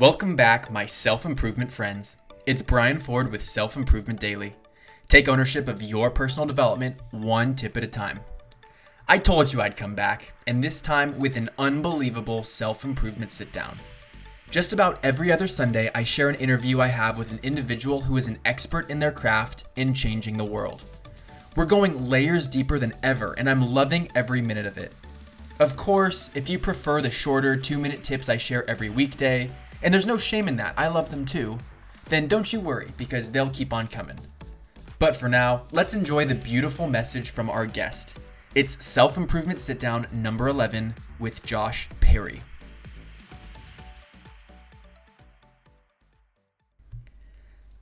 Welcome back, my self improvement friends. It's Brian Ford with Self Improvement Daily. Take ownership of your personal development one tip at a time. I told you I'd come back, and this time with an unbelievable self improvement sit down. Just about every other Sunday, I share an interview I have with an individual who is an expert in their craft in changing the world. We're going layers deeper than ever, and I'm loving every minute of it. Of course, if you prefer the shorter two minute tips I share every weekday, and there's no shame in that, I love them too, then don't you worry because they'll keep on coming. But for now, let's enjoy the beautiful message from our guest. It's Self Improvement Sit Down number 11 with Josh Perry.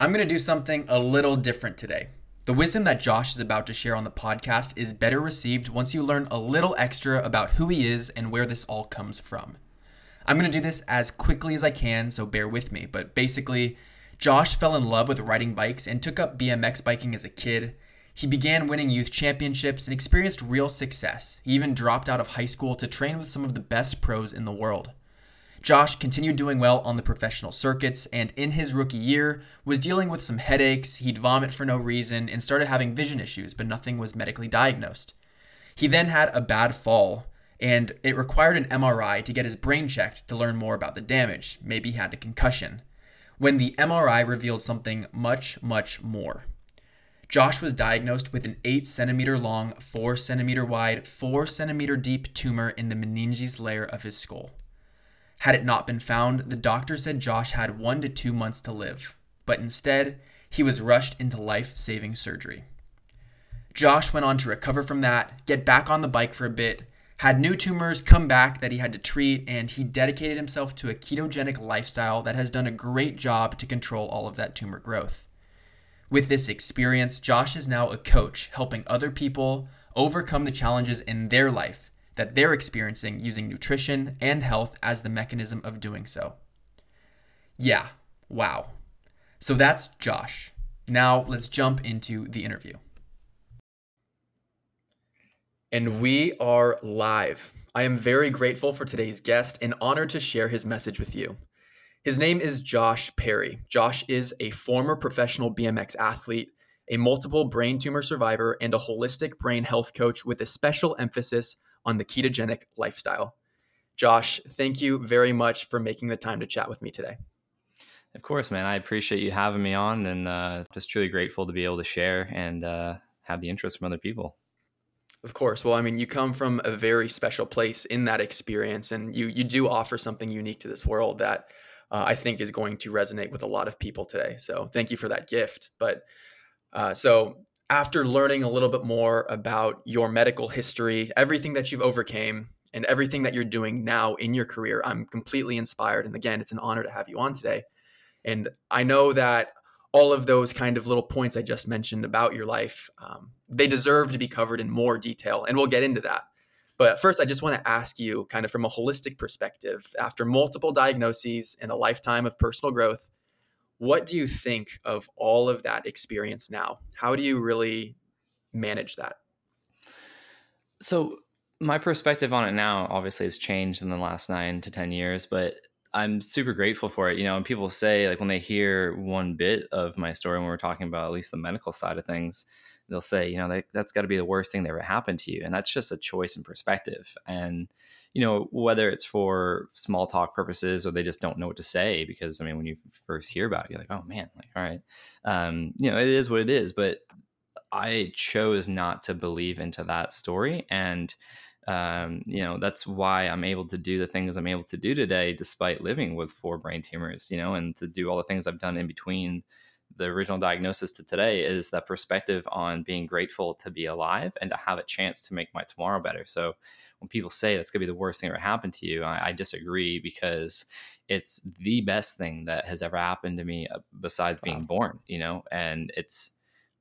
I'm going to do something a little different today. The wisdom that Josh is about to share on the podcast is better received once you learn a little extra about who he is and where this all comes from. I'm going to do this as quickly as I can, so bear with me. But basically, Josh fell in love with riding bikes and took up BMX biking as a kid. He began winning youth championships and experienced real success. He even dropped out of high school to train with some of the best pros in the world. Josh continued doing well on the professional circuits and in his rookie year was dealing with some headaches, he'd vomit for no reason and started having vision issues, but nothing was medically diagnosed. He then had a bad fall and it required an MRI to get his brain checked to learn more about the damage. Maybe he had a concussion. When the MRI revealed something much, much more. Josh was diagnosed with an 8 centimeter long, 4 centimeter wide, 4 centimeter deep tumor in the meninges layer of his skull. Had it not been found, the doctor said Josh had one to two months to live, but instead, he was rushed into life saving surgery. Josh went on to recover from that, get back on the bike for a bit, had new tumors come back that he had to treat, and he dedicated himself to a ketogenic lifestyle that has done a great job to control all of that tumor growth. With this experience, Josh is now a coach helping other people overcome the challenges in their life that they're experiencing using nutrition and health as the mechanism of doing so. Yeah, wow. So that's Josh. Now let's jump into the interview. And we are live. I am very grateful for today's guest and honored to share his message with you. His name is Josh Perry. Josh is a former professional BMX athlete, a multiple brain tumor survivor, and a holistic brain health coach with a special emphasis on the ketogenic lifestyle. Josh, thank you very much for making the time to chat with me today. Of course, man. I appreciate you having me on and uh, just truly grateful to be able to share and uh, have the interest from other people. Of course. Well, I mean, you come from a very special place in that experience, and you you do offer something unique to this world that uh, I think is going to resonate with a lot of people today. So, thank you for that gift. But uh, so after learning a little bit more about your medical history, everything that you've overcame, and everything that you're doing now in your career, I'm completely inspired. And again, it's an honor to have you on today. And I know that all of those kind of little points I just mentioned about your life, um, they deserve to be covered in more detail, and we'll get into that. But first, I just want to ask you, kind of from a holistic perspective, after multiple diagnoses and a lifetime of personal growth, what do you think of all of that experience now? How do you really manage that? So, my perspective on it now obviously has changed in the last nine to 10 years, but I'm super grateful for it. You know, and people say, like, when they hear one bit of my story, when we're talking about at least the medical side of things, they'll say, you know, that, that's got to be the worst thing that ever happened to you. And that's just a choice and perspective. And you know, whether it's for small talk purposes or they just don't know what to say because I mean, when you first hear about it, you're like, oh man, like, all right, um, you know, it is what it is. But I chose not to believe into that story, and um, you know, that's why I'm able to do the things I'm able to do today, despite living with four brain tumors. You know, and to do all the things I've done in between the original diagnosis to today is that perspective on being grateful to be alive and to have a chance to make my tomorrow better. So when people say that's going to be the worst thing ever happened to you, I, I, disagree because it's the best thing that has ever happened to me uh, besides being wow. born, you know, and it's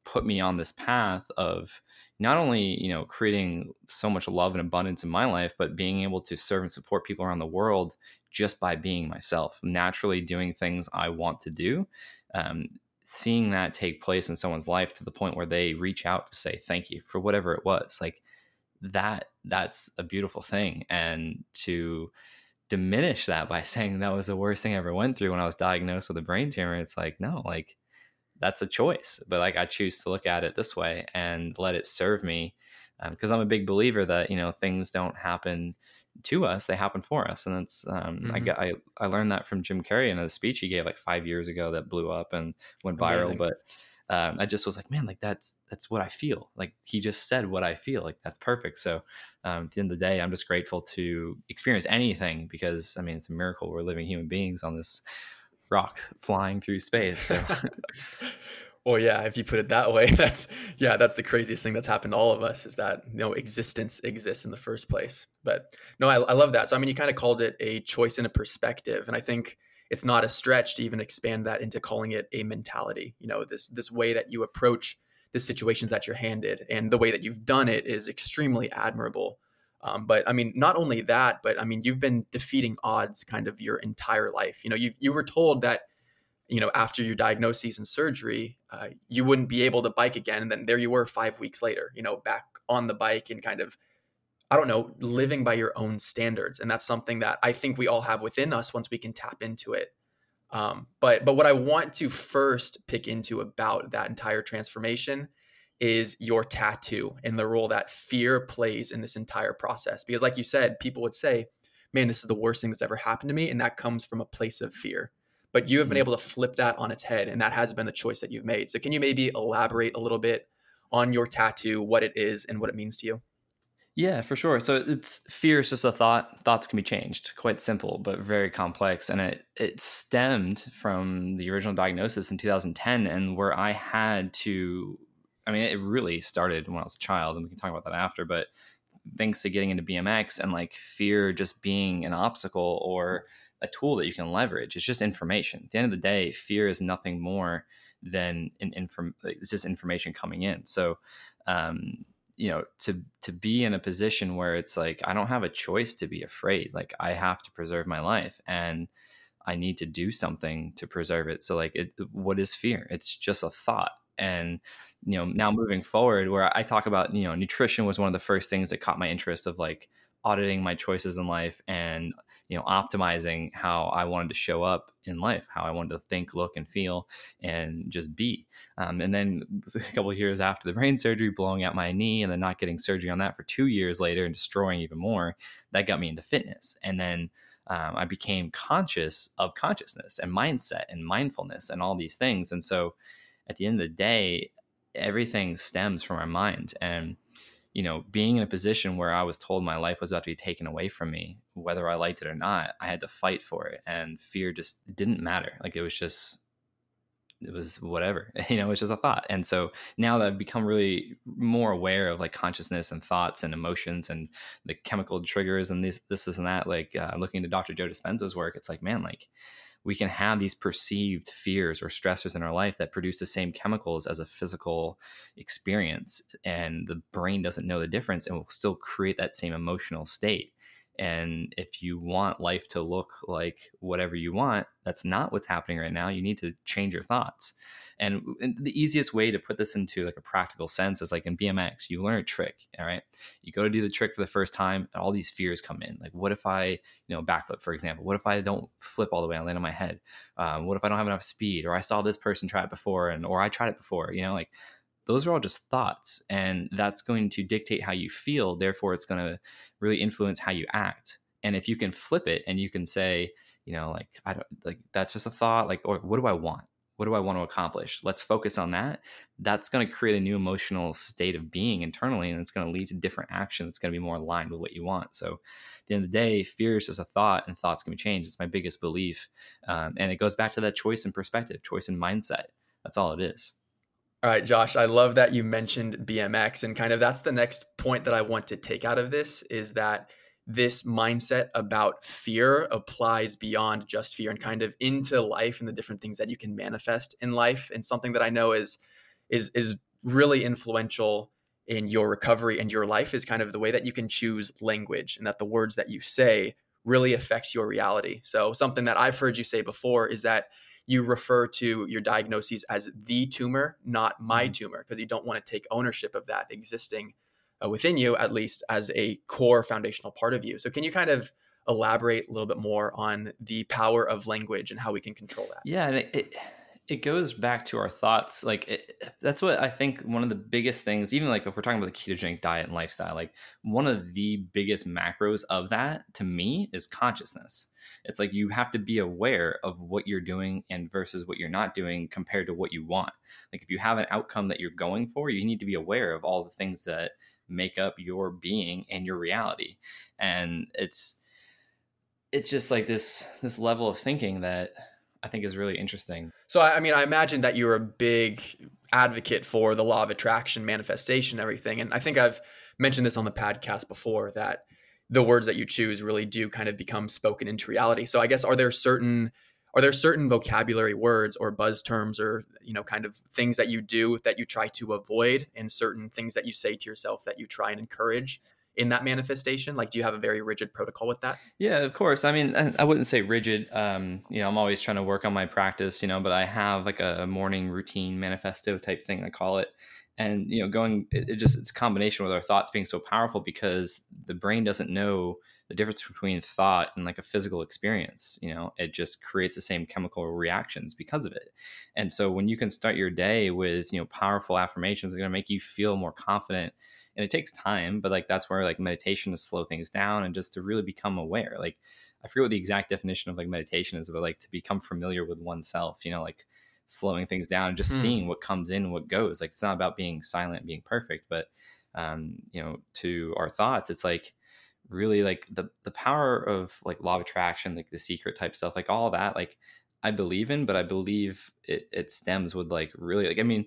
put me on this path of not only, you know, creating so much love and abundance in my life, but being able to serve and support people around the world just by being myself, naturally doing things I want to do. Um, seeing that take place in someone's life to the point where they reach out to say thank you for whatever it was like that that's a beautiful thing and to diminish that by saying that was the worst thing I ever went through when I was diagnosed with a brain tumor. It's like, no, like that's a choice. But like I choose to look at it this way and let it serve me. Because um, I'm a big believer that, you know, things don't happen to us, they happen for us. And that's, um, mm-hmm. I, got, I, I learned that from Jim Carrey in a speech he gave like five years ago that blew up and went viral. Amazing. But um, I just was like, man, like that's that's what I feel. Like he just said what I feel. Like that's perfect. So um, at the end of the day, I'm just grateful to experience anything because I mean it's a miracle we're living human beings on this rock flying through space. So. well, yeah, if you put it that way, that's yeah, that's the craziest thing that's happened to all of us is that you know existence exists in the first place. But no, I, I love that. So I mean, you kind of called it a choice and a perspective, and I think it's not a stretch to even expand that into calling it a mentality. You know, this this way that you approach the situations that you're handed and the way that you've done it is extremely admirable. Um, but I mean, not only that, but I mean, you've been defeating odds kind of your entire life. You know, you you were told that, you know, after your diagnosis and surgery, uh, you wouldn't be able to bike again, and then there you were five weeks later, you know, back on the bike and kind of I don't know, living by your own standards. And that's something that I think we all have within us once we can tap into it. Um, but but what I want to first pick into about that entire transformation is your tattoo and the role that fear plays in this entire process. Because like you said, people would say, man, this is the worst thing that's ever happened to me. And that comes from a place of fear. But you have been mm-hmm. able to flip that on its head, and that has been the choice that you've made. So can you maybe elaborate a little bit on your tattoo, what it is, and what it means to you? Yeah, for sure. So it's fear is just a thought. Thoughts can be changed. Quite simple, but very complex. And it it stemmed from the original diagnosis in 2010, and where I had to. I mean, it really started when I was a child, and we can talk about that after. But thanks to getting into BMX and like fear just being an obstacle or a tool that you can leverage, it's just information. At the end of the day, fear is nothing more than an inform. It's just information coming in. So. Um, you know to to be in a position where it's like i don't have a choice to be afraid like i have to preserve my life and i need to do something to preserve it so like it, what is fear it's just a thought and you know now moving forward where i talk about you know nutrition was one of the first things that caught my interest of like auditing my choices in life and you know optimizing how i wanted to show up in life how i wanted to think look and feel and just be. Um, and then a couple years after the brain surgery blowing out my knee and then not getting surgery on that for two years later and destroying even more that got me into fitness. And then um, i became conscious of consciousness and mindset and mindfulness and all these things. And so at the end of the day everything stems from our mind and you know, being in a position where I was told my life was about to be taken away from me, whether I liked it or not, I had to fight for it. And fear just didn't matter. Like it was just, it was whatever, you know, it was just a thought. And so now that I've become really more aware of like consciousness and thoughts and emotions and the chemical triggers and this, this, and that, like uh, looking into Dr. Joe Dispenza's work, it's like, man, like, we can have these perceived fears or stressors in our life that produce the same chemicals as a physical experience and the brain doesn't know the difference and will still create that same emotional state and if you want life to look like whatever you want that's not what's happening right now you need to change your thoughts and, the easiest way to put this into like a practical sense is like in BMX, you learn a trick. All right. You go to do the trick for the first time, and all these fears come in. Like, what if I, you know, backflip, for example? What if I don't flip all the way and land on my head? Um, what if I don't have enough speed? Or I saw this person try it before, and or I tried it before, you know, like those are all just thoughts and that's going to dictate how you feel therefore it's going to really influence how you act and if you can flip it and you can say you know like i don't like that's just a thought like or what do i want what do I want to accomplish? Let's focus on that. That's going to create a new emotional state of being internally, and it's going to lead to different action that's going to be more aligned with what you want. So, at the end of the day, fear is just a thought, and thoughts can be changed. It's my biggest belief, um, and it goes back to that choice and perspective, choice and mindset. That's all it is. All right, Josh, I love that you mentioned BMX, and kind of that's the next point that I want to take out of this is that this mindset about fear applies beyond just fear and kind of into life and the different things that you can manifest in life. And something that i know is is is really influential in your recovery and your life is kind of the way that you can choose language and that the words that you say really affects your reality. So something that i've heard you say before is that you refer to your diagnoses as the tumor not my mm-hmm. tumor because you don't want to take ownership of that existing uh, within you, at least as a core foundational part of you. So, can you kind of elaborate a little bit more on the power of language and how we can control that. Yeah, and it, it it goes back to our thoughts. Like it, that's what I think one of the biggest things. Even like if we're talking about the ketogenic diet and lifestyle, like one of the biggest macros of that to me is consciousness. It's like you have to be aware of what you're doing and versus what you're not doing compared to what you want. Like if you have an outcome that you're going for, you need to be aware of all the things that make up your being and your reality. And it's it's just like this this level of thinking that I think is really interesting. So I mean, I imagine that you're a big advocate for the law of attraction, manifestation, everything. And I think I've mentioned this on the podcast before that the words that you choose really do kind of become spoken into reality. So I guess are there certain are there certain vocabulary words or buzz terms or you know kind of things that you do that you try to avoid and certain things that you say to yourself that you try and encourage in that manifestation? Like, do you have a very rigid protocol with that? Yeah, of course. I mean, I wouldn't say rigid. Um, you know, I'm always trying to work on my practice, you know, but I have like a morning routine manifesto type thing, I call it. And, you know, going, it, it just, it's combination with our thoughts being so powerful because the brain doesn't know the difference between thought and like a physical experience you know it just creates the same chemical reactions because of it and so when you can start your day with you know powerful affirmations that are going to make you feel more confident and it takes time but like that's where like meditation to slow things down and just to really become aware like i forget what the exact definition of like meditation is but like to become familiar with oneself you know like slowing things down and just hmm. seeing what comes in what goes like it's not about being silent being perfect but um you know to our thoughts it's like really like the the power of like law of attraction like the secret type stuff like all that like i believe in but i believe it it stems with like really like i mean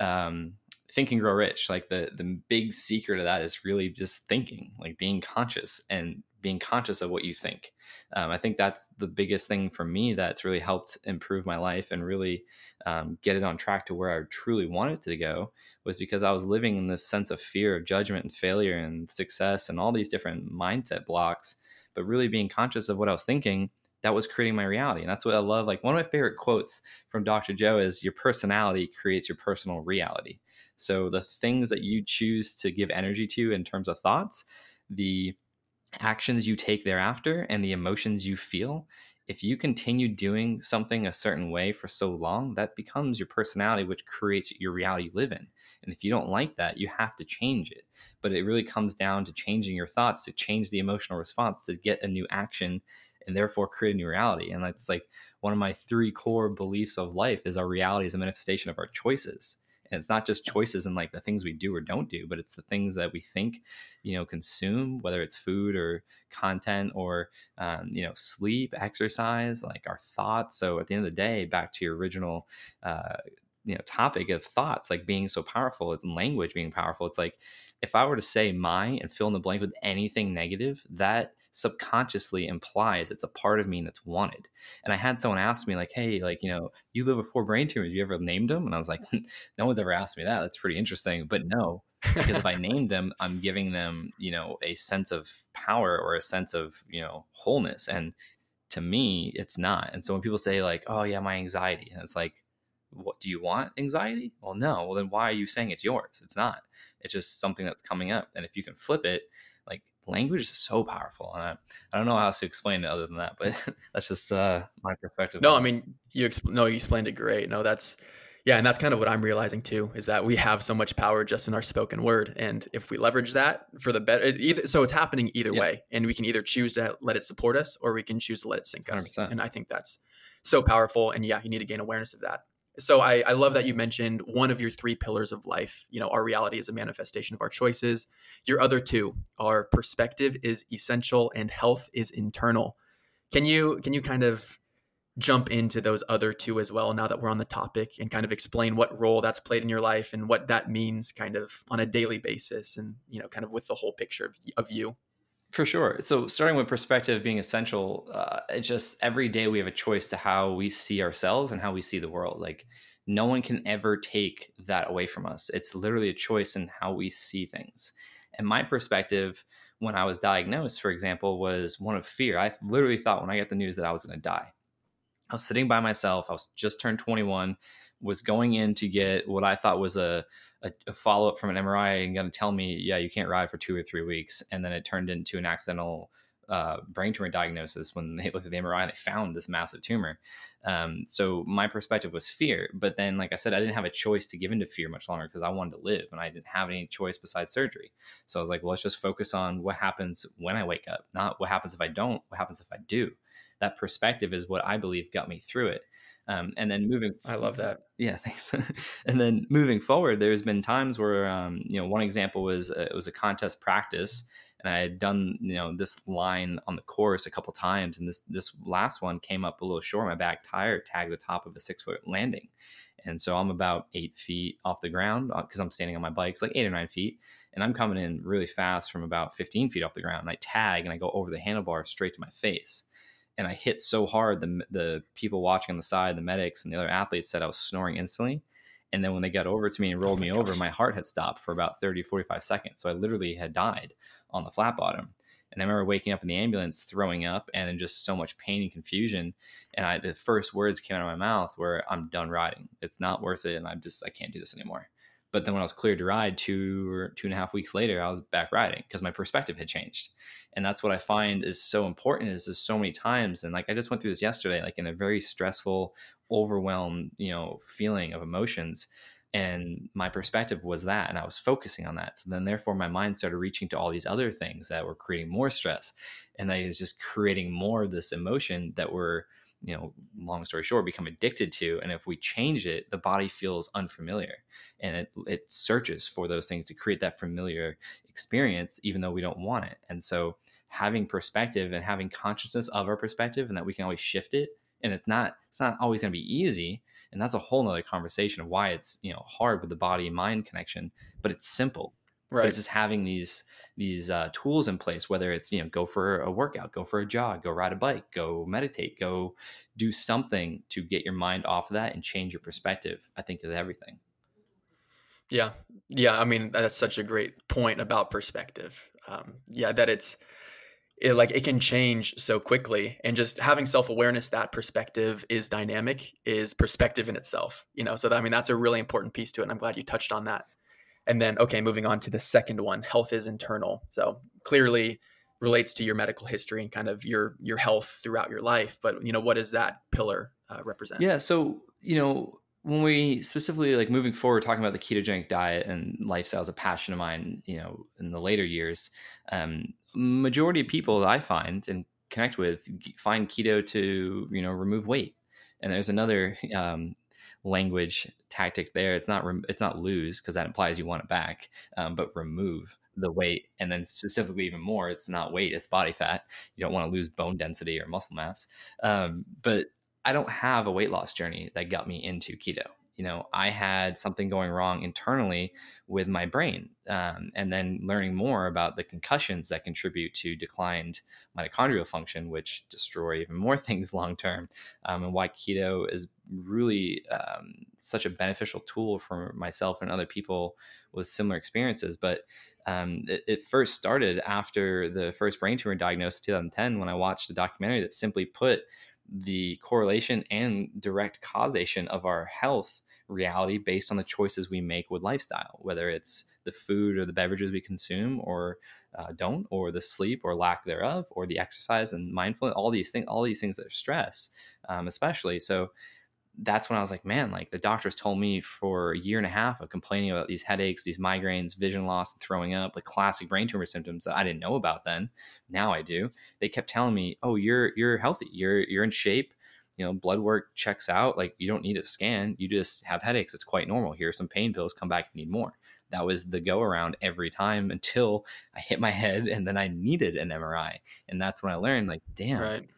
um think and grow rich like the the big secret of that is really just thinking like being conscious and being conscious of what you think um, i think that's the biggest thing for me that's really helped improve my life and really um, get it on track to where i truly wanted to go was because i was living in this sense of fear of judgment and failure and success and all these different mindset blocks but really being conscious of what i was thinking that was creating my reality. And that's what I love. Like one of my favorite quotes from Dr. Joe is your personality creates your personal reality. So the things that you choose to give energy to in terms of thoughts, the actions you take thereafter, and the emotions you feel, if you continue doing something a certain way for so long, that becomes your personality, which creates your reality you live in. And if you don't like that, you have to change it. But it really comes down to changing your thoughts to change the emotional response to get a new action and therefore create a new reality. And that's like one of my three core beliefs of life is our reality is a manifestation of our choices and it's not just choices and like the things we do or don't do but it's the things that we think you know consume whether it's food or content or um, you know sleep exercise like our thoughts. So at the end of the day back to your original uh, you know topic of thoughts like being so powerful it's language being powerful. It's like if i were to say my and fill in the blank with anything negative that subconsciously implies it's a part of me that's wanted. And I had someone ask me, like, hey, like, you know, you live with four brain tumors. You ever named them? And I was like, no one's ever asked me that. That's pretty interesting. But no, because if I named them, I'm giving them, you know, a sense of power or a sense of, you know, wholeness. And to me, it's not. And so when people say, like, oh, yeah, my anxiety, and it's like, what do you want anxiety? Well, no. Well, then why are you saying it's yours? It's not. It's just something that's coming up. And if you can flip it, language is so powerful and I, I don't know how else to explain it other than that but that's just uh, my perspective no i mean you exp- no you explained it great no that's yeah and that's kind of what i'm realizing too is that we have so much power just in our spoken word and if we leverage that for the better either so it's happening either yeah. way and we can either choose to let it support us or we can choose to let it sink us 100%. and i think that's so powerful and yeah you need to gain awareness of that so I, I love that you mentioned one of your three pillars of life you know our reality is a manifestation of our choices. Your other two are perspective is essential and health is internal. Can you can you kind of jump into those other two as well now that we're on the topic and kind of explain what role that's played in your life and what that means kind of on a daily basis and you know kind of with the whole picture of, of you for sure. So, starting with perspective being essential, uh, it just every day we have a choice to how we see ourselves and how we see the world. Like, no one can ever take that away from us. It's literally a choice in how we see things. And my perspective when I was diagnosed, for example, was one of fear. I literally thought when I got the news that I was going to die. I was sitting by myself. I was just turned 21, was going in to get what I thought was a a, a follow up from an MRI and going to tell me, yeah, you can't ride for two or three weeks, and then it turned into an accidental uh, brain tumor diagnosis when they looked at the MRI and they found this massive tumor. Um, so my perspective was fear. But then, like I said, I didn't have a choice to give into fear much longer because I wanted to live and I didn't have any choice besides surgery. So I was like, well, let's just focus on what happens when I wake up, not what happens if I don't, what happens if I do. That perspective is what I believe got me through it. Um, and then moving, I love that. Yeah, thanks. and then moving forward, there's been times where, um, you know, one example was uh, it was a contest practice, and I had done, you know, this line on the course a couple times, and this this last one came up a little short. My back tire tagged the top of a six foot landing, and so I'm about eight feet off the ground because uh, I'm standing on my bike. It's like eight or nine feet, and I'm coming in really fast from about 15 feet off the ground, and I tag and I go over the handlebar straight to my face and I hit so hard the the people watching on the side, the medics and the other athletes said I was snoring instantly. And then when they got over to me and oh rolled oh me gosh. over, my heart had stopped for about 30, 45 seconds. So I literally had died on the flat bottom. And I remember waking up in the ambulance, throwing up, and in just so much pain and confusion. And I, the first words came out of my mouth were, "I'm done riding. It's not worth it, and I'm just, I can't do this anymore." But then when I was cleared to ride two or two and a half weeks later, I was back riding because my perspective had changed. And that's what I find is so important is just so many times. And like I just went through this yesterday, like in a very stressful, overwhelmed, you know, feeling of emotions. And my perspective was that, and I was focusing on that. So then, therefore, my mind started reaching to all these other things that were creating more stress, and I was just creating more of this emotion that were you know, long story short, become addicted to. And if we change it, the body feels unfamiliar and it, it searches for those things to create that familiar experience, even though we don't want it. And so having perspective and having consciousness of our perspective and that we can always shift it. And it's not, it's not always going to be easy. And that's a whole nother conversation of why it's, you know, hard with the body mind connection, but it's simple. Right. But it's just having these, these uh, tools in place whether it's you know go for a workout go for a jog go ride a bike go meditate go do something to get your mind off of that and change your perspective i think is everything. Yeah. Yeah i mean that's such a great point about perspective. Um, yeah that it's it, like it can change so quickly and just having self-awareness that perspective is dynamic is perspective in itself you know? So that, i mean that's a really important piece to it and i'm glad you touched on that and then, okay, moving on to the second one, health is internal. So clearly relates to your medical history and kind of your your health throughout your life. But you know, what does that pillar uh, represent? Yeah. So you know, when we specifically like moving forward, talking about the ketogenic diet and lifestyle is a passion of mine. You know, in the later years, um, majority of people that I find and connect with find keto to you know remove weight. And there's another um, language tactic there. It's not it's not lose because that implies you want it back, um, but remove the weight, and then specifically even more, it's not weight, it's body fat. You don't want to lose bone density or muscle mass. Um, but I don't have a weight loss journey that got me into keto you know, I had something going wrong internally with my brain. Um, and then learning more about the concussions that contribute to declined mitochondrial function, which destroy even more things long term, um, and why keto is really um, such a beneficial tool for myself and other people with similar experiences. But um, it, it, first started after the first brain tumor diagnosis, 2010, when I watched a documentary that simply put the correlation and direct causation of our health reality based on the choices we make with lifestyle, whether it's the food or the beverages we consume or uh, don't, or the sleep or lack thereof, or the exercise and mindfulness, all these things, all these things that are stress, um, especially. So that's when I was like, man, like the doctors told me for a year and a half of complaining about these headaches, these migraines, vision loss, and throwing up, like classic brain tumor symptoms that I didn't know about then. Now I do. They kept telling me, "Oh, you're you're healthy. You're you're in shape you know, blood work checks out. Like you don't need a scan. You just have headaches. It's quite normal. Here are some pain pills. Come back if you need more. That was the go around every time until I hit my head and then I needed an MRI. And that's when I learned like, damn, right.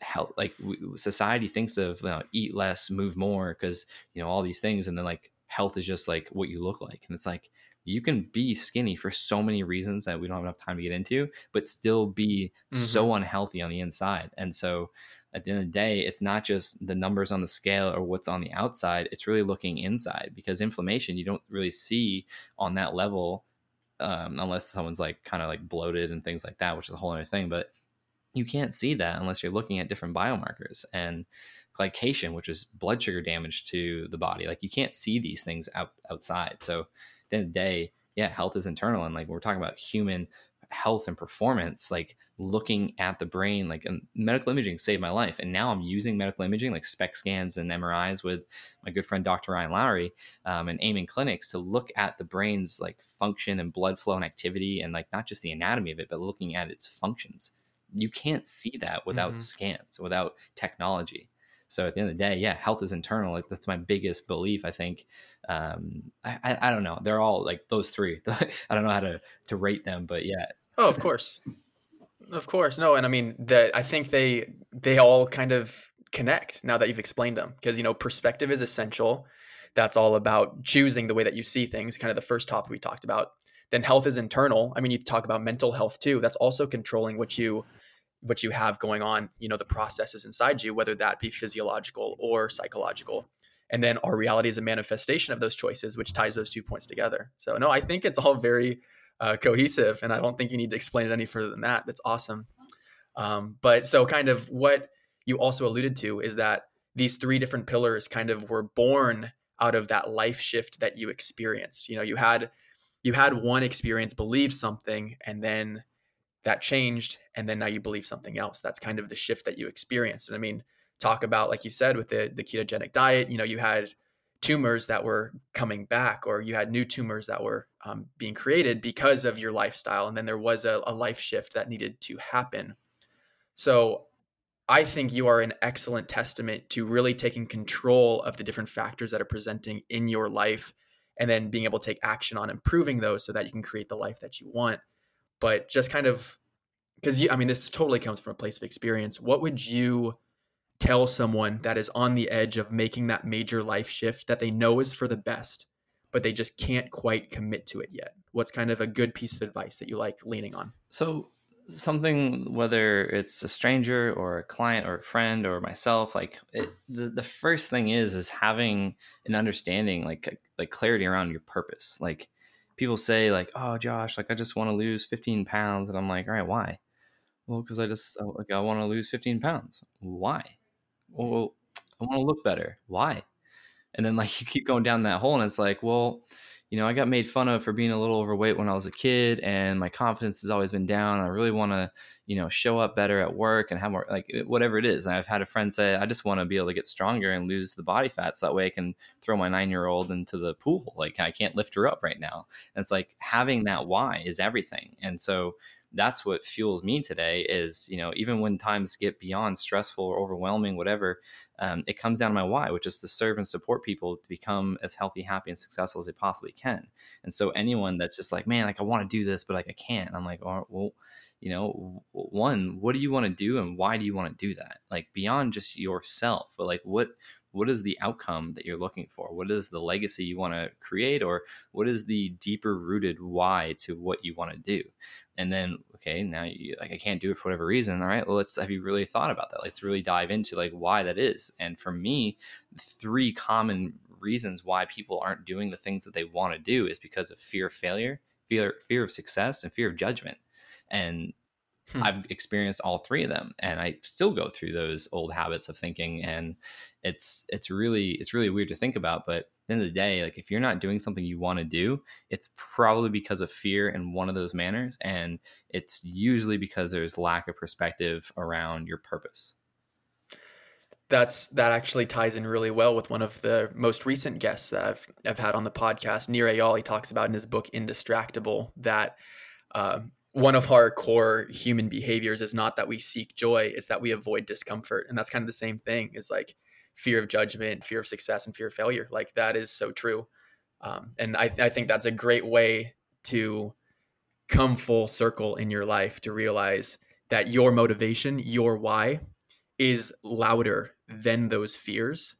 health, like society thinks of you know, eat less, move more, because, you know, all these things. And then like health is just like what you look like. And it's like, you can be skinny for so many reasons that we don't have enough time to get into, but still be mm-hmm. so unhealthy on the inside. And so at the end of the day, it's not just the numbers on the scale or what's on the outside. It's really looking inside because inflammation you don't really see on that level um, unless someone's like kind of like bloated and things like that, which is a whole other thing. But you can't see that unless you're looking at different biomarkers and glycation, which is blood sugar damage to the body. Like you can't see these things out, outside. So at the end of the day, yeah, health is internal. And like we're talking about human health and performance, like looking at the brain like medical imaging saved my life and now i'm using medical imaging like SPECT scans and mris with my good friend dr ryan lowry um, and Amen clinics to look at the brain's like function and blood flow and activity and like not just the anatomy of it but looking at its functions you can't see that without mm-hmm. scans without technology so at the end of the day, yeah, health is internal. Like that's my biggest belief. I think. Um, I, I, I don't know. They're all like those three. I don't know how to to rate them, but yeah. Oh, of course, of course. No, and I mean that. I think they they all kind of connect now that you've explained them because you know perspective is essential. That's all about choosing the way that you see things. Kind of the first topic we talked about. Then health is internal. I mean, you talk about mental health too. That's also controlling what you what you have going on, you know, the processes inside you, whether that be physiological or psychological. And then our reality is a manifestation of those choices, which ties those two points together. So, no, I think it's all very uh, cohesive, and I don't think you need to explain it any further than that. That's awesome. Um, but so, kind of what you also alluded to is that these three different pillars kind of were born out of that life shift that you experienced. You know, you had you had one experience, believe something, and then that changed and then now you believe something else that's kind of the shift that you experienced and i mean talk about like you said with the the ketogenic diet you know you had tumors that were coming back or you had new tumors that were um, being created because of your lifestyle and then there was a, a life shift that needed to happen so i think you are an excellent testament to really taking control of the different factors that are presenting in your life and then being able to take action on improving those so that you can create the life that you want but just kind of because I mean, this totally comes from a place of experience. What would you tell someone that is on the edge of making that major life shift that they know is for the best, but they just can't quite commit to it yet? What's kind of a good piece of advice that you like leaning on? So, something whether it's a stranger or a client or a friend or myself like it, the, the first thing is is having an understanding like like clarity around your purpose like people say like, "Oh, Josh, like I just want to lose 15 pounds," and I'm like, "All right, why?" Well, because I just like I want to lose 15 pounds. Why? Well, I want to look better. Why? And then like you keep going down that hole, and it's like, well, you know, I got made fun of for being a little overweight when I was a kid, and my confidence has always been down. I really want to, you know, show up better at work and have more, like whatever it is. And I've had a friend say, I just want to be able to get stronger and lose the body fat so that way I can throw my nine year old into the pool. Like I can't lift her up right now. And it's like having that why is everything. And so that's what fuels me today is you know even when times get beyond stressful or overwhelming whatever um, it comes down to my why which is to serve and support people to become as healthy happy and successful as they possibly can. And so anyone that's just like man like i want to do this but like i can't i'm like oh, well you know one what do you want to do and why do you want to do that? Like beyond just yourself but like what what is the outcome that you're looking for? What is the legacy you want to create or what is the deeper rooted why to what you want to do? And then okay now you like i can't do it for whatever reason all right well let's have you really thought about that? Let's really dive into like why that is. And for me three common reasons why people aren't doing the things that they want to do is because of fear of failure fear fear of success and fear of judgment. And Hmm. I've experienced all three of them and I still go through those old habits of thinking and it's it's really it's really weird to think about but at the end of the day like if you're not doing something you want to do it's probably because of fear in one of those manners and it's usually because there's lack of perspective around your purpose that's that actually ties in really well with one of the most recent guests that I've, I've had on the podcast. Nir Eyal, he talks about in his book Indistractable that uh, one of our core human behaviors is not that we seek joy it's that we avoid discomfort and that's kind of the same thing is like fear of judgment fear of success and fear of failure like that is so true. Um, and I, I think that's a great way to come full circle in your life to realize that your motivation your why is louder than those fears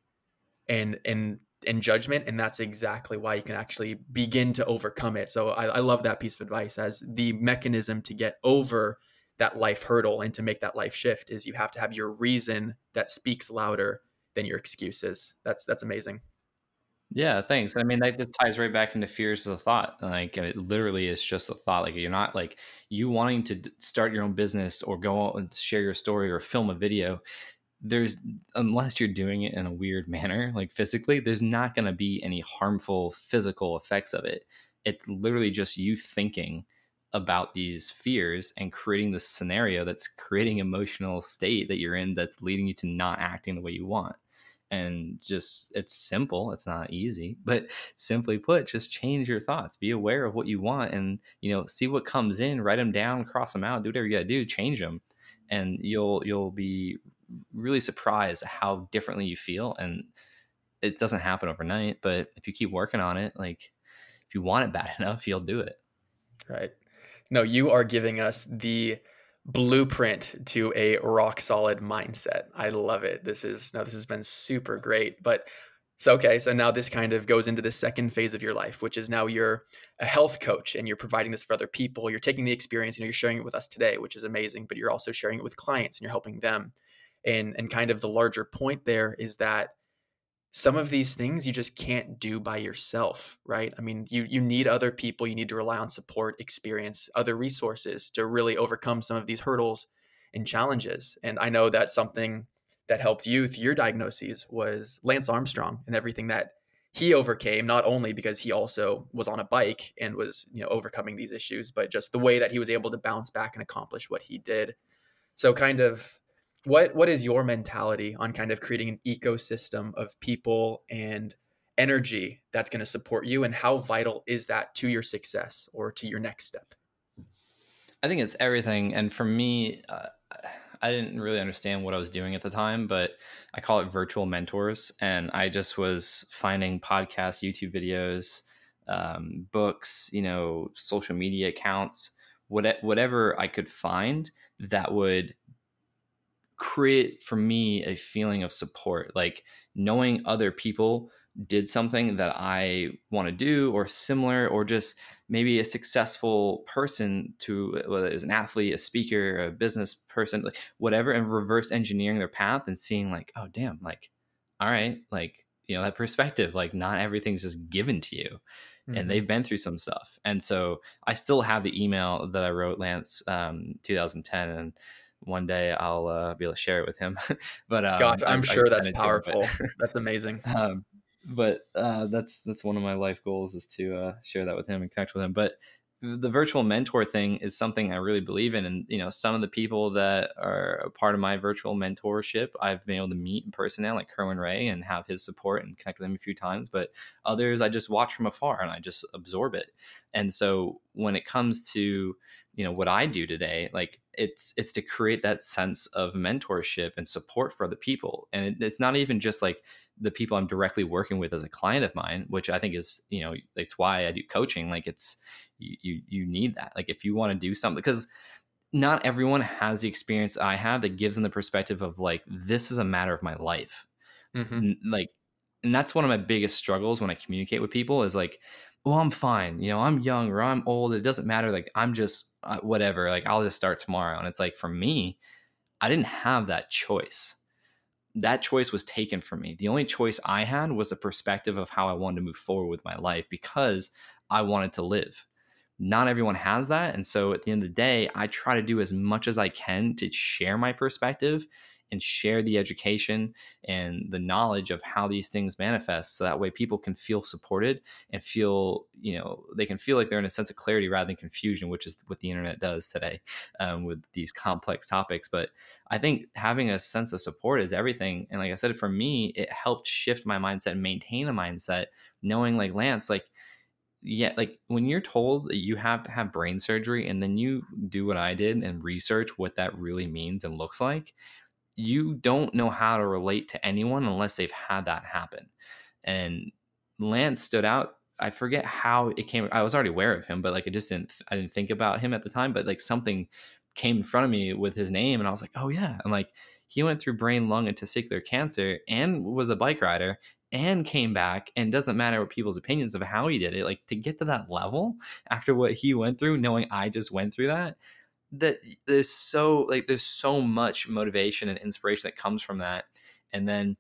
and and and judgment and that's exactly why you can actually begin to overcome it. So I, I, love that piece of advice as the mechanism to get over that life hurdle and to make that life shift is you have to have your reason that speaks louder than your excuses. That's that's amazing. Yeah thanks. I mean that just ties right back into fears as a thought. Like it literally is just a thought. Like you're not like you wanting to start your own business or go out and share your story or film a video there's unless you're doing it in a weird manner like physically there's not going to be any harmful physical effects of it. It's literally just you thinking about these fears and creating this scenario that's creating emotional state that you're in that's leading you to not acting the way you want. And just it's simple it's not easy but simply put just change your thoughts. Be aware of what you want and you know see what comes in write them down cross them out do whatever you gotta do change them and you'll you'll be really surprised how differently you feel and it doesn't happen overnight but if you keep working on it like if you want it bad enough you'll do it right no you are giving us the blueprint to a rock solid mindset. I love it. This is now this has been super great. But so okay, so now this kind of goes into the second phase of your life, which is now you're a health coach and you're providing this for other people. You're taking the experience, you know, you're sharing it with us today, which is amazing, but you're also sharing it with clients and you're helping them. And and kind of the larger point there is that some of these things you just can't do by yourself right? I mean you you need other people you need to rely on support experience other resources to really overcome some of these hurdles and challenges. And i know that something that helped you through your diagnoses was lance armstrong and everything that he overcame not only because he also was on a bike and was you know overcoming these issues but just the way that he was able to bounce back and accomplish what he did. So kind of what what is your mentality on kind of creating an ecosystem of people and energy that's going to support you and how vital is that to your success or to your next step? I think it's everything and for me uh, i didn't really understand what i was doing at the time but i call it virtual mentors and i just was finding podcasts youtube videos um, books you know social media accounts whatever i could find that would create for me a feeling of support like knowing other people did something that I want to do or similar or just maybe a successful person to whether it's an athlete, a speaker, a business person, like whatever, and reverse engineering their path and seeing like, oh damn, like, all right, like, you know, that perspective, like not everything's just given to you. Mm-hmm. And they've been through some stuff. And so I still have the email that I wrote Lance um 2010 and one day I'll uh, be able to share it with him. but um, gosh, I'm I, sure that's powerful. that's amazing. Um, but uh, that's that's one of my life goals is to uh, share that with him and connect with him. But the virtual mentor thing is something I really believe in, and you know, some of the people that are a part of my virtual mentorship, I've been able to meet in person now, like Kerwin Rae, and have his support and connect with him a few times. But others, I just watch from afar and I just absorb it. And so when it comes to you know what I do today, like it's it's to create that sense of mentorship and support for other people, and it, it's not even just like the people I'm directly working with as a client of mine, which I think is you know it's why I do coaching. Like it's you you, you need that. Like if you want to do something because not everyone has the experience I have that gives them the perspective of like this is a matter of my life. Mm-hmm. Like and that's one of my biggest struggles when I communicate with people is like well, I'm fine. You know, I'm young or I'm old. It doesn't matter. Like, I'm just uh, whatever. Like, I'll just start tomorrow. And it's like, for me, I didn't have that choice. That choice was taken from me. The only choice I had was a perspective of how I wanted to move forward with my life because I wanted to live. Not everyone has that. And so at the end of the day, I try to do as much as I can to share my perspective and share the education and the knowledge of how these things manifest so that way people can feel supported and feel you know they can feel like they're in a sense of clarity rather than confusion which is what the internet does today um, with these complex topics but i think having a sense of support is everything and like i said for me it helped shift my mindset and maintain a mindset knowing like lance like yeah, like when you're told that you have to have brain surgery and then you do what I did and research what that really means and looks like, you don't know how to relate to anyone unless they've had that happen. And Lance stood out. I forget how it came. I was already aware of him, but like I just didn't. I didn't think about him at the time. But like something came in front of me with his name, and I was like, oh yeah. And like he went through brain, lung, and testicular cancer, and was a bike rider, and came back. And doesn't matter what people's opinions of how he did it. Like to get to that level after what he went through, knowing I just went through that that there's so like there's so much motivation and inspiration that comes from that and then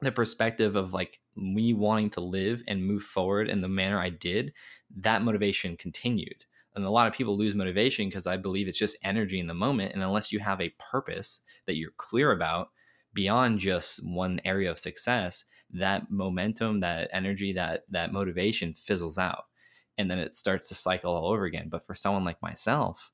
the perspective of like me wanting to live and move forward in the manner I did that motivation continued and a lot of people lose motivation because I believe it's just energy in the moment and unless you have a purpose that you're clear about beyond just one area of success that momentum that energy that that motivation fizzles out and then it starts to cycle all over again. But for someone like myself,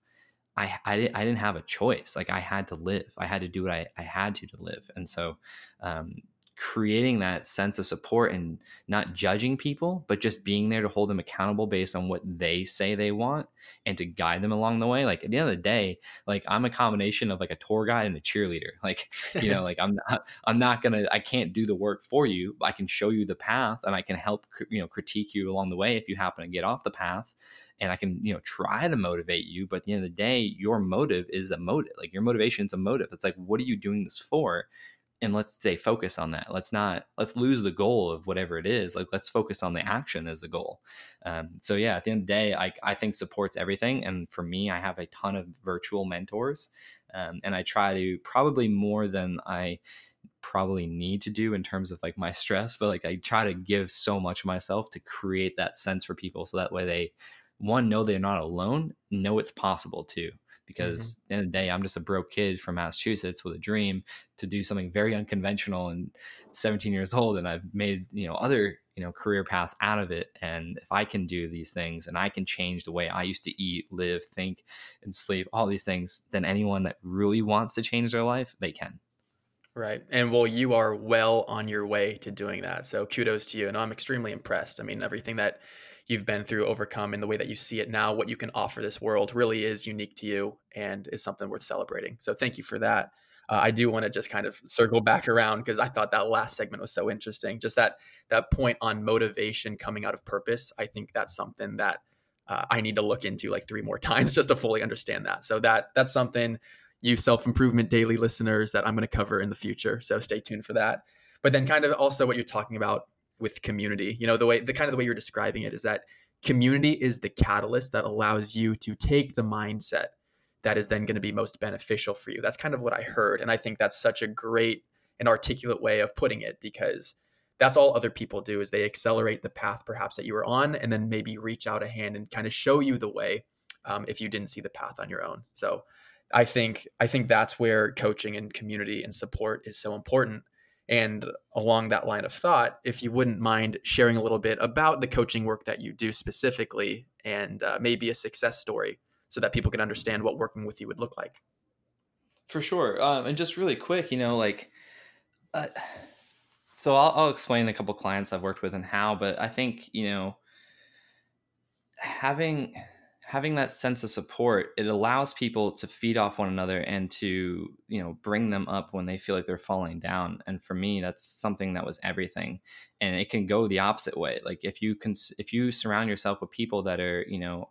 I, I, I didn't have a choice. Like I had to live. I had to do what I, I had to to live. And so um, creating that sense of support and not judging people, but just being there to hold them accountable based on what they say they want and to guide them along the way. Like at the end of the day, like I'm a combination of like a tour guide and a cheerleader. Like, you know, like I'm not, I'm not gonna, I can't do the work for you. I can show you the path and I can help, you know, critique you along the way if you happen to get off the path and I can, you know, try to motivate you. But at the end of the day, your motive is a motive. Like your motivation is a motive. It's like, what are you doing this for? And let's stay focused on that. Let's not let's lose the goal of whatever it is like let's focus on the action as the goal. Um, so yeah at the end of the day I, I think supports everything and for me i have a ton of virtual mentors um, and i try to probably more than i probably need to do in terms of like my stress but like i try to give so much myself to create that sense for people so that way they one know they're not alone know it's possible too because mm-hmm. at the end of the day, I'm just a broke kid from Massachusetts with a dream to do something very unconventional and 17 years old. And I've made, you know, other, you know, career paths out of it. And if I can do these things and I can change the way I used to eat, live, think, and sleep, all these things, then anyone that really wants to change their life, they can. Right. And well, you are well on your way to doing that. So kudos to you. And I'm extremely impressed. I mean, everything that you've been through, overcome, and the way that you see it now, what you can offer this world really is unique to you and is something worth celebrating. So thank you for that. Uh, I do want to just kind of circle back around because I thought that last segment was so interesting. Just that that point on motivation coming out of purpose. I think that's something that uh, I need to look into like three more times just to fully understand that. So that that's something you self improvement daily listeners that I'm going to cover in the future. So stay tuned for that. But then kind of also what you're talking about with community. You know, the way the kind of the way you're describing it is that community is the catalyst that allows you to take the mindset that is then going to be most beneficial for you. That's kind of what I heard and I think that's such a great and articulate way of putting it because that's all other people do is they accelerate the path perhaps that you were on and then maybe reach out a hand and kind of show you the way um, if you didn't see the path on your own so i think i think that's where coaching and community and support is so important and along that line of thought, if you wouldn't mind sharing a little bit about the coaching work that you do specifically and uh, maybe a success story so that people can understand what working with you would look like. For sure. Um, and just really quick, you know, like, uh, so I'll, I'll explain a couple clients I've worked with and how, but I think, you know, having having that sense of support it allows people to feed off one another and to you know bring them up when they feel like they're falling down. And for me that's something that was everything. And it can go the opposite way. Like if you can if you surround yourself with people that are you know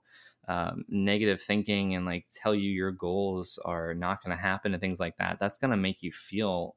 um, negative thinking and like tell you your goals are not going to happen and things like that that's going to make you feel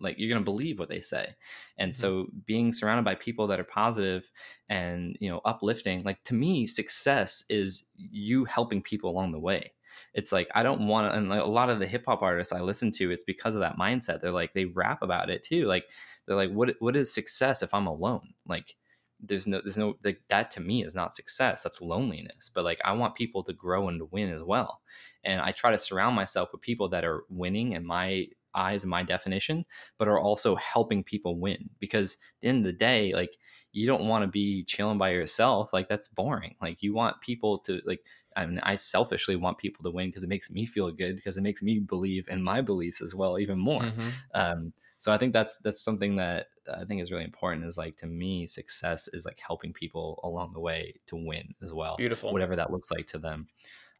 like you're going to believe what they say. And mm-hmm. so being surrounded by people that are positive and you know uplifting like to me success is you helping people along the way. It's like i don't want to and like a lot of the hip hop artists i listen to it's because of that mindset. They're like they rap about it too like they're like what what is success if i'm alone? Like there's no there's no like that to me is not success that's loneliness but like i want people to grow and to win as well. And i try to surround myself with people that are winning and my eyes and my definition, but are also helping people win. Because at the end of the day, like you don't want to be chilling by yourself. Like that's boring. Like you want people to like I mean, I selfishly want people to win because it makes me feel good because it makes me believe in my beliefs as well, even more. Mm-hmm. Um, so I think that's that's something that I think is really important. Is like to me, success is like helping people along the way to win as well. Beautiful, whatever that looks like to them.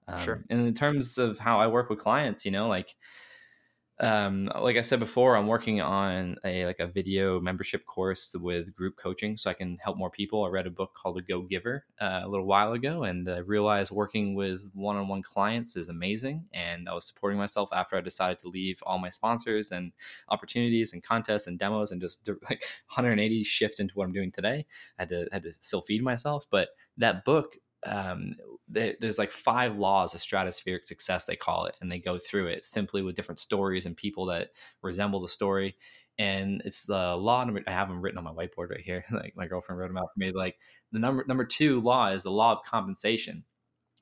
Um, sure. And in terms of how I work with clients, you know, like um, like I said before, I'm working on a like a video membership course with group coaching, so I can help more people. I read a book called The Go Giver uh, a little while ago, and I realized working with one-on-one clients is amazing. And I was supporting myself after I decided to leave all my sponsors and opportunities and contests and demos, and just like 180 shift into what I'm doing today. I had to had to still feed myself, but that book um, there's like five laws of stratospheric success they call it and they go through it simply with different stories and people that resemble the story. And it's the law number i have them written on my whiteboard right here like my girlfriend wrote them out for me like the number number two law is the law of compensation.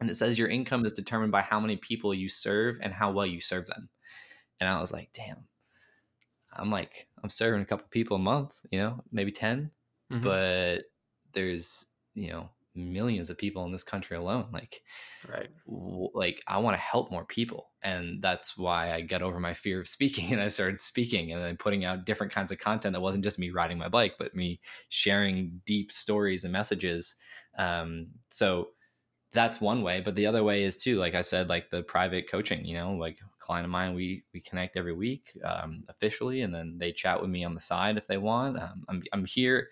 And it says your income is determined by how many people you serve and how well you serve them. And i was like damn. I'm like i'm serving a couple people a month you know maybe 10 mm-hmm. but there's you know millions of people in this country alone. Like, right. W- like I want to help more people. And that's why I got over my fear of speaking and I started speaking and then putting out different kinds of content that wasn't just me riding my bike, but me sharing deep stories and messages. Um, so that's one way but the other way is too like i said like the private coaching you know like client of mine we we connect every week um, officially and then they chat with me on the side if they want um, I'm, I'm here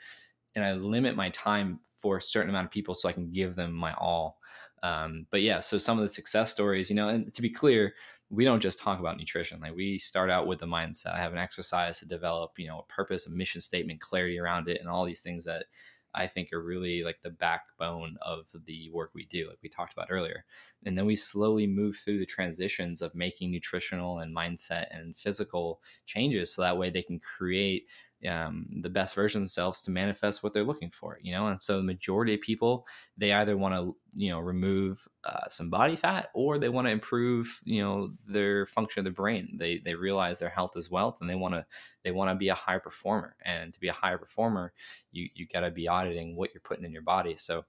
and i limit my time for a certain amount of people so i can give them my all. Um, but yeah so some of the success stories you know and to be clear we don't just talk about nutrition. Like we start out with the mindset. I have an exercise to develop you know a purpose a mission statement clarity around it and all these things that I think are really like the backbone of the work we do, like we talked about earlier. And then we slowly move through the transitions of making nutritional and mindset and physical changes so that way they can create um, the best version themselves to manifest what they're looking for you know? And so the majority of people they either want to you know remove uh, some body fat or they want to improve you know their function of the brain. They they realize their health is wealth and they want to they want to be a high performer. And to be a higher performer you you got to be auditing what you're putting in your body. So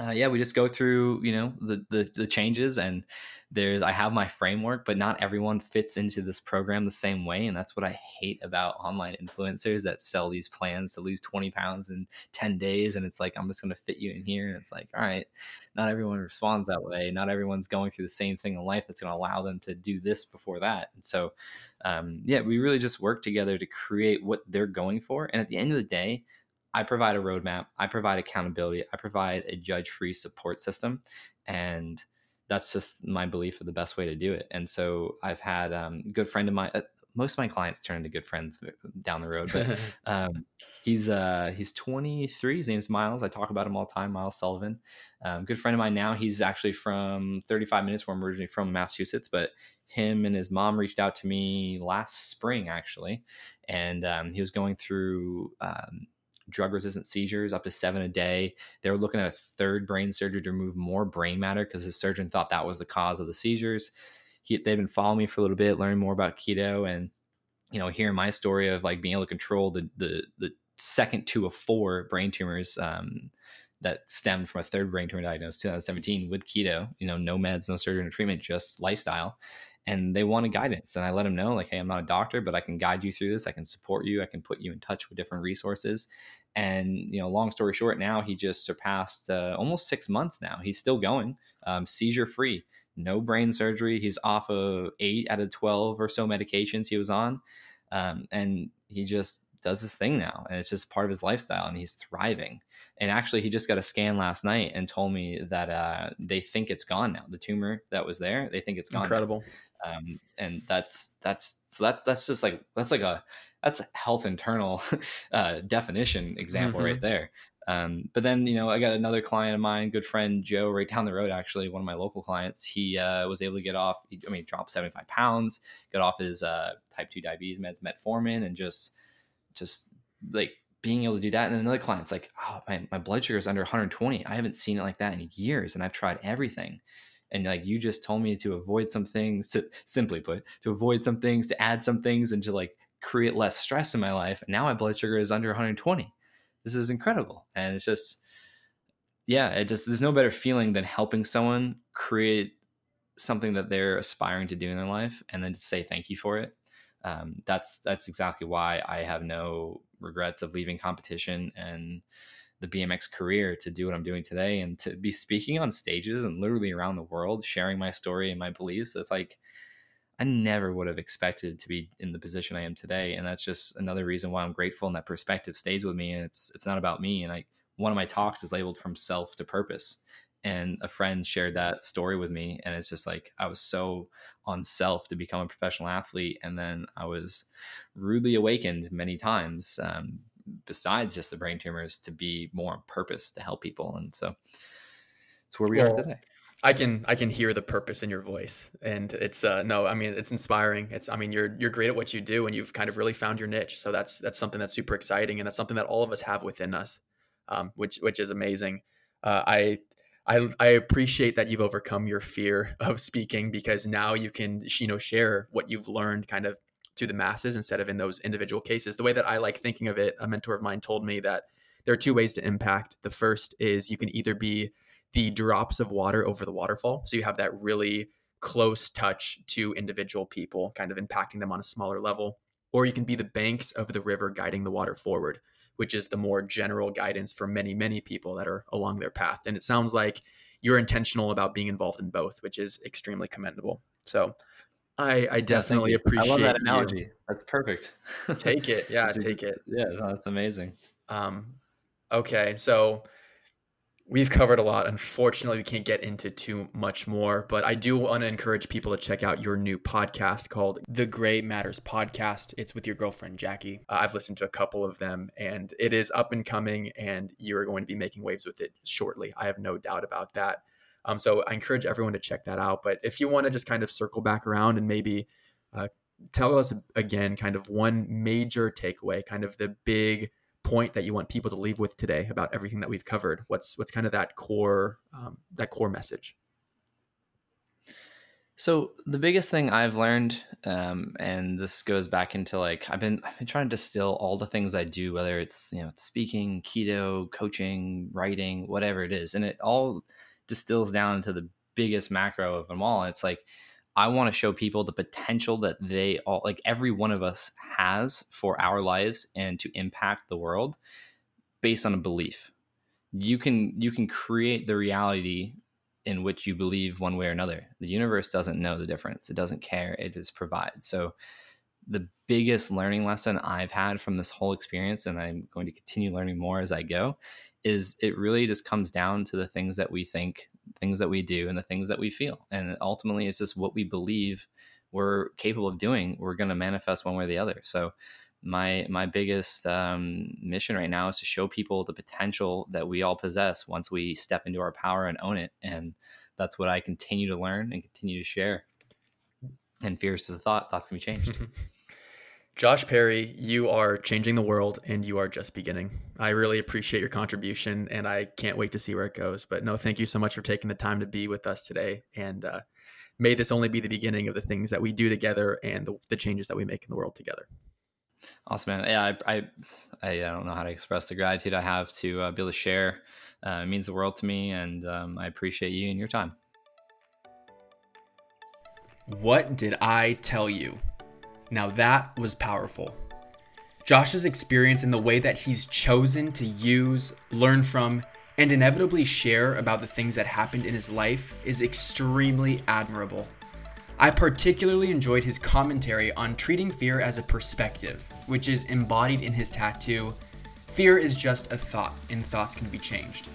uh, yeah, we just go through, you know, the, the, the changes and there's I have my framework, but not everyone fits into this program the same way, and that's what I hate about online influencers that sell these plans to lose twenty pounds in ten days, and it's like I'm just going to fit you in here, and it's like, all right, not everyone responds that way. Not everyone's going through the same thing in life that's going to allow them to do this before that, and so, um, yeah, we really just work together to create what they're going for, and at the end of the day I provide a roadmap, I provide accountability, I provide a judge free support system. And that's just my belief of the best way to do it. And so I've had um, a good friend of mine. Uh, most of my clients turn into good friends down the road, but um, he's uh, he's 23. His name's Miles. I talk about him all the time. Miles Sullivan, um, good friend of mine now. He's actually from 35 minutes where I'm originally from, Massachusetts, but him and his mom reached out to me last spring actually, and um, he was going through um, drug resistant seizures up to seven a day. They were looking at a third brain surgery to remove more brain matter because the surgeon thought that was the cause of the seizures. He, they've been following me for a little bit, learning more about keto and, you know, hearing my story of like being able to control the, the, the second two of four brain tumors um, that stemmed from a third brain tumor diagnosed 2017 with keto, you know, no meds, no surgery, no treatment, just lifestyle and they wanted guidance and i let them know like hey i'm not a doctor but i can guide you through this. I can support you. I can put you in touch with different resources. And you know long story short now he just surpassed uh, almost six months now. He's still going um, seizure free no brain surgery. He's off of eight out of 12 or so medications he was on um, and he just does this thing now and it's just part of his lifestyle and he's thriving. And actually he just got a scan last night and told me that uh, they think it's gone now. The tumor that was there they think it's gone incredible um, and that's that's so that's that's just like that's like a that's a health internal uh, definition example mm-hmm. right there. Um, but then you know i got another client of mine good friend joe right down the road actually one of my local clients. He uh, was able to get off i mean dropped 75 pounds got off his uh, type 2 diabetes meds metformin and just just like being able to do that. And then another client's like oh my, my blood sugar is under 120 i haven't seen it like that in years and i've tried everything and like you just told me to avoid some things to simply put to avoid some things to add some things and to like create less stress in my life now my blood sugar is under 120 this is incredible and it's just yeah it just there's no better feeling than helping someone create something that they're aspiring to do in their life and then to say thank you for it. Um, that's that's exactly why i have no regrets of leaving competition and the BMX career to do what I'm doing today and to be speaking on stages and literally around the world, sharing my story and my beliefs. It's like I never would have expected to be in the position I am today. And that's just another reason why I'm grateful and that perspective stays with me. And it's it's not about me. And like one of my talks is labeled from self to purpose. And a friend shared that story with me. And it's just like I was so on self to become a professional athlete. And then I was rudely awakened many times um, besides just the brain tumors to be more on purpose to help people and so it's where we well, are today I can I can hear the purpose in your voice, and it's uh no, I mean it's inspiring. It's I mean you're you're great at what you do, and you've kind of really found your niche. So that's that's something that's super exciting, and that's something that all of us have within us, um, which which is amazing. Uh, I I I appreciate that you've overcome your fear of speaking because now you can you know share what you've learned kind of to the masses instead of in those individual cases. The way that I like thinking of it, a mentor of mine told me that there are two ways to impact. The first is you can either be the drops of water over the waterfall. So you have that really close touch to individual people, kind of impacting them on a smaller level. Or you can be the banks of the river guiding the water forward, which is the more general guidance for many, many people that are along their path. And it sounds like you're intentional about being involved in both, which is extremely commendable. So I, I definitely yeah, appreciate. I love that analogy. You. That's perfect. take it, yeah, take it. Yeah, no, that's amazing. Um, okay, so we've covered a lot. Unfortunately, we can't get into too much more, but I do want to encourage people to check out your new podcast called The Gray Matters Podcast. It's with your girlfriend, Jackie. Uh, I've listened to a couple of them, and it is up and coming, and you're going to be making waves with it shortly. I have no doubt about that. Um, so I encourage everyone to check that out. But if you want to just kind of circle back around and maybe uh, tell us again, kind of one major takeaway, kind of the big point that you want people to leave with today about everything that we've covered. What's what's kind of that core um, that core message? So the biggest thing I've learned, um, and this goes back into like I've been I've been trying to distill all the things I do, whether it's you know speaking, keto, coaching, writing, whatever it is, and it all distills down into the biggest macro of them all. And it's like, I want to show people the potential that they all, like every one of us has for our lives and to impact the world based on a belief. You can you can create the reality in which you believe one way or another. The universe doesn't know the difference. It doesn't care. It just provides. So the biggest learning lesson I've had from this whole experience, and I'm going to continue learning more as I go, is it really just comes down to the things that we think, things that we do, and the things that we feel. And ultimately, it's just what we believe we're capable of doing. We're going to manifest one way or the other. So, my my biggest um, mission right now is to show people the potential that we all possess once we step into our power and own it. And that's what I continue to learn and continue to share. And fierce as a thought, thoughts can be changed. Josh Perry, you are changing the world and you are just beginning. I really appreciate your contribution and I can't wait to see where it goes. But no, thank you so much for taking the time to be with us today. And uh, may this only be the beginning of the things that we do together and the, the changes that we make in the world together. Awesome, man. Yeah, I, I, I don't know how to express the gratitude I have to uh, be able to share. Uh, it means the world to me, and um, I appreciate you and your time. What did I tell you? Now that was powerful. Josh's experience in the way that he's chosen to use, learn from, and inevitably share about the things that happened in his life is extremely admirable. I particularly enjoyed his commentary on treating fear as a perspective, which is embodied in his tattoo Fear is just a thought, and thoughts can be changed.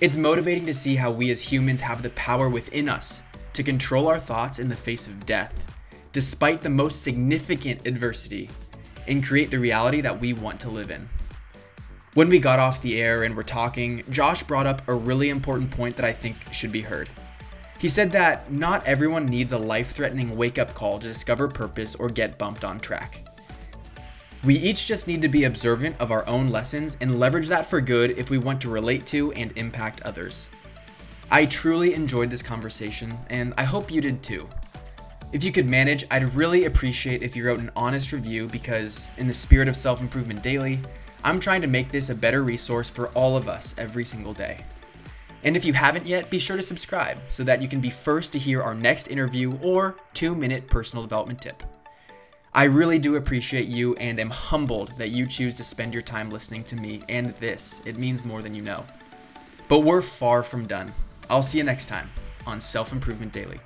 It's motivating to see how we as humans have the power within us to control our thoughts in the face of death despite the most significant adversity, and create the reality that we want to live in. When we got off the air and were talking, Josh brought up a really important point that I think should be heard. He said that not everyone needs a life threatening wake up call to discover purpose or get bumped on track. We each just need to be observant of our own lessons and leverage that for good if we want to relate to and impact others. I truly enjoyed this conversation, and I hope you did too. If you could manage, I'd really appreciate if you wrote an honest review because, in the spirit of self improvement daily, I'm trying to make this a better resource for all of us every single day. And if you haven't yet, be sure to subscribe so that you can be first to hear our next interview or two minute personal development tip. I really do appreciate you and am humbled that you choose to spend your time listening to me and this. It means more than you know. But we're far from done. I'll see you next time on Self Improvement Daily.